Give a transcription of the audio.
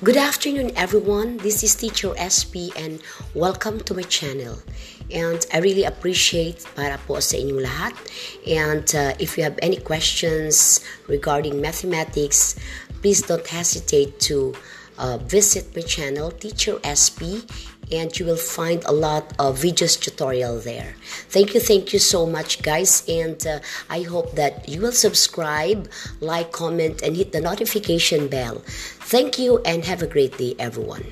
Good afternoon, everyone. This is Teacher SP and welcome to my channel. And I really appreciate para po sa inyong lahat. And uh, if you have any questions regarding mathematics, please don't hesitate to uh, visit my channel, Teacher SP, and you will find a lot of videos tutorial there. Thank you, thank you so much, guys. And uh, I hope that you will subscribe, like, comment, and hit the notification bell. Thank you, and have a great day, everyone.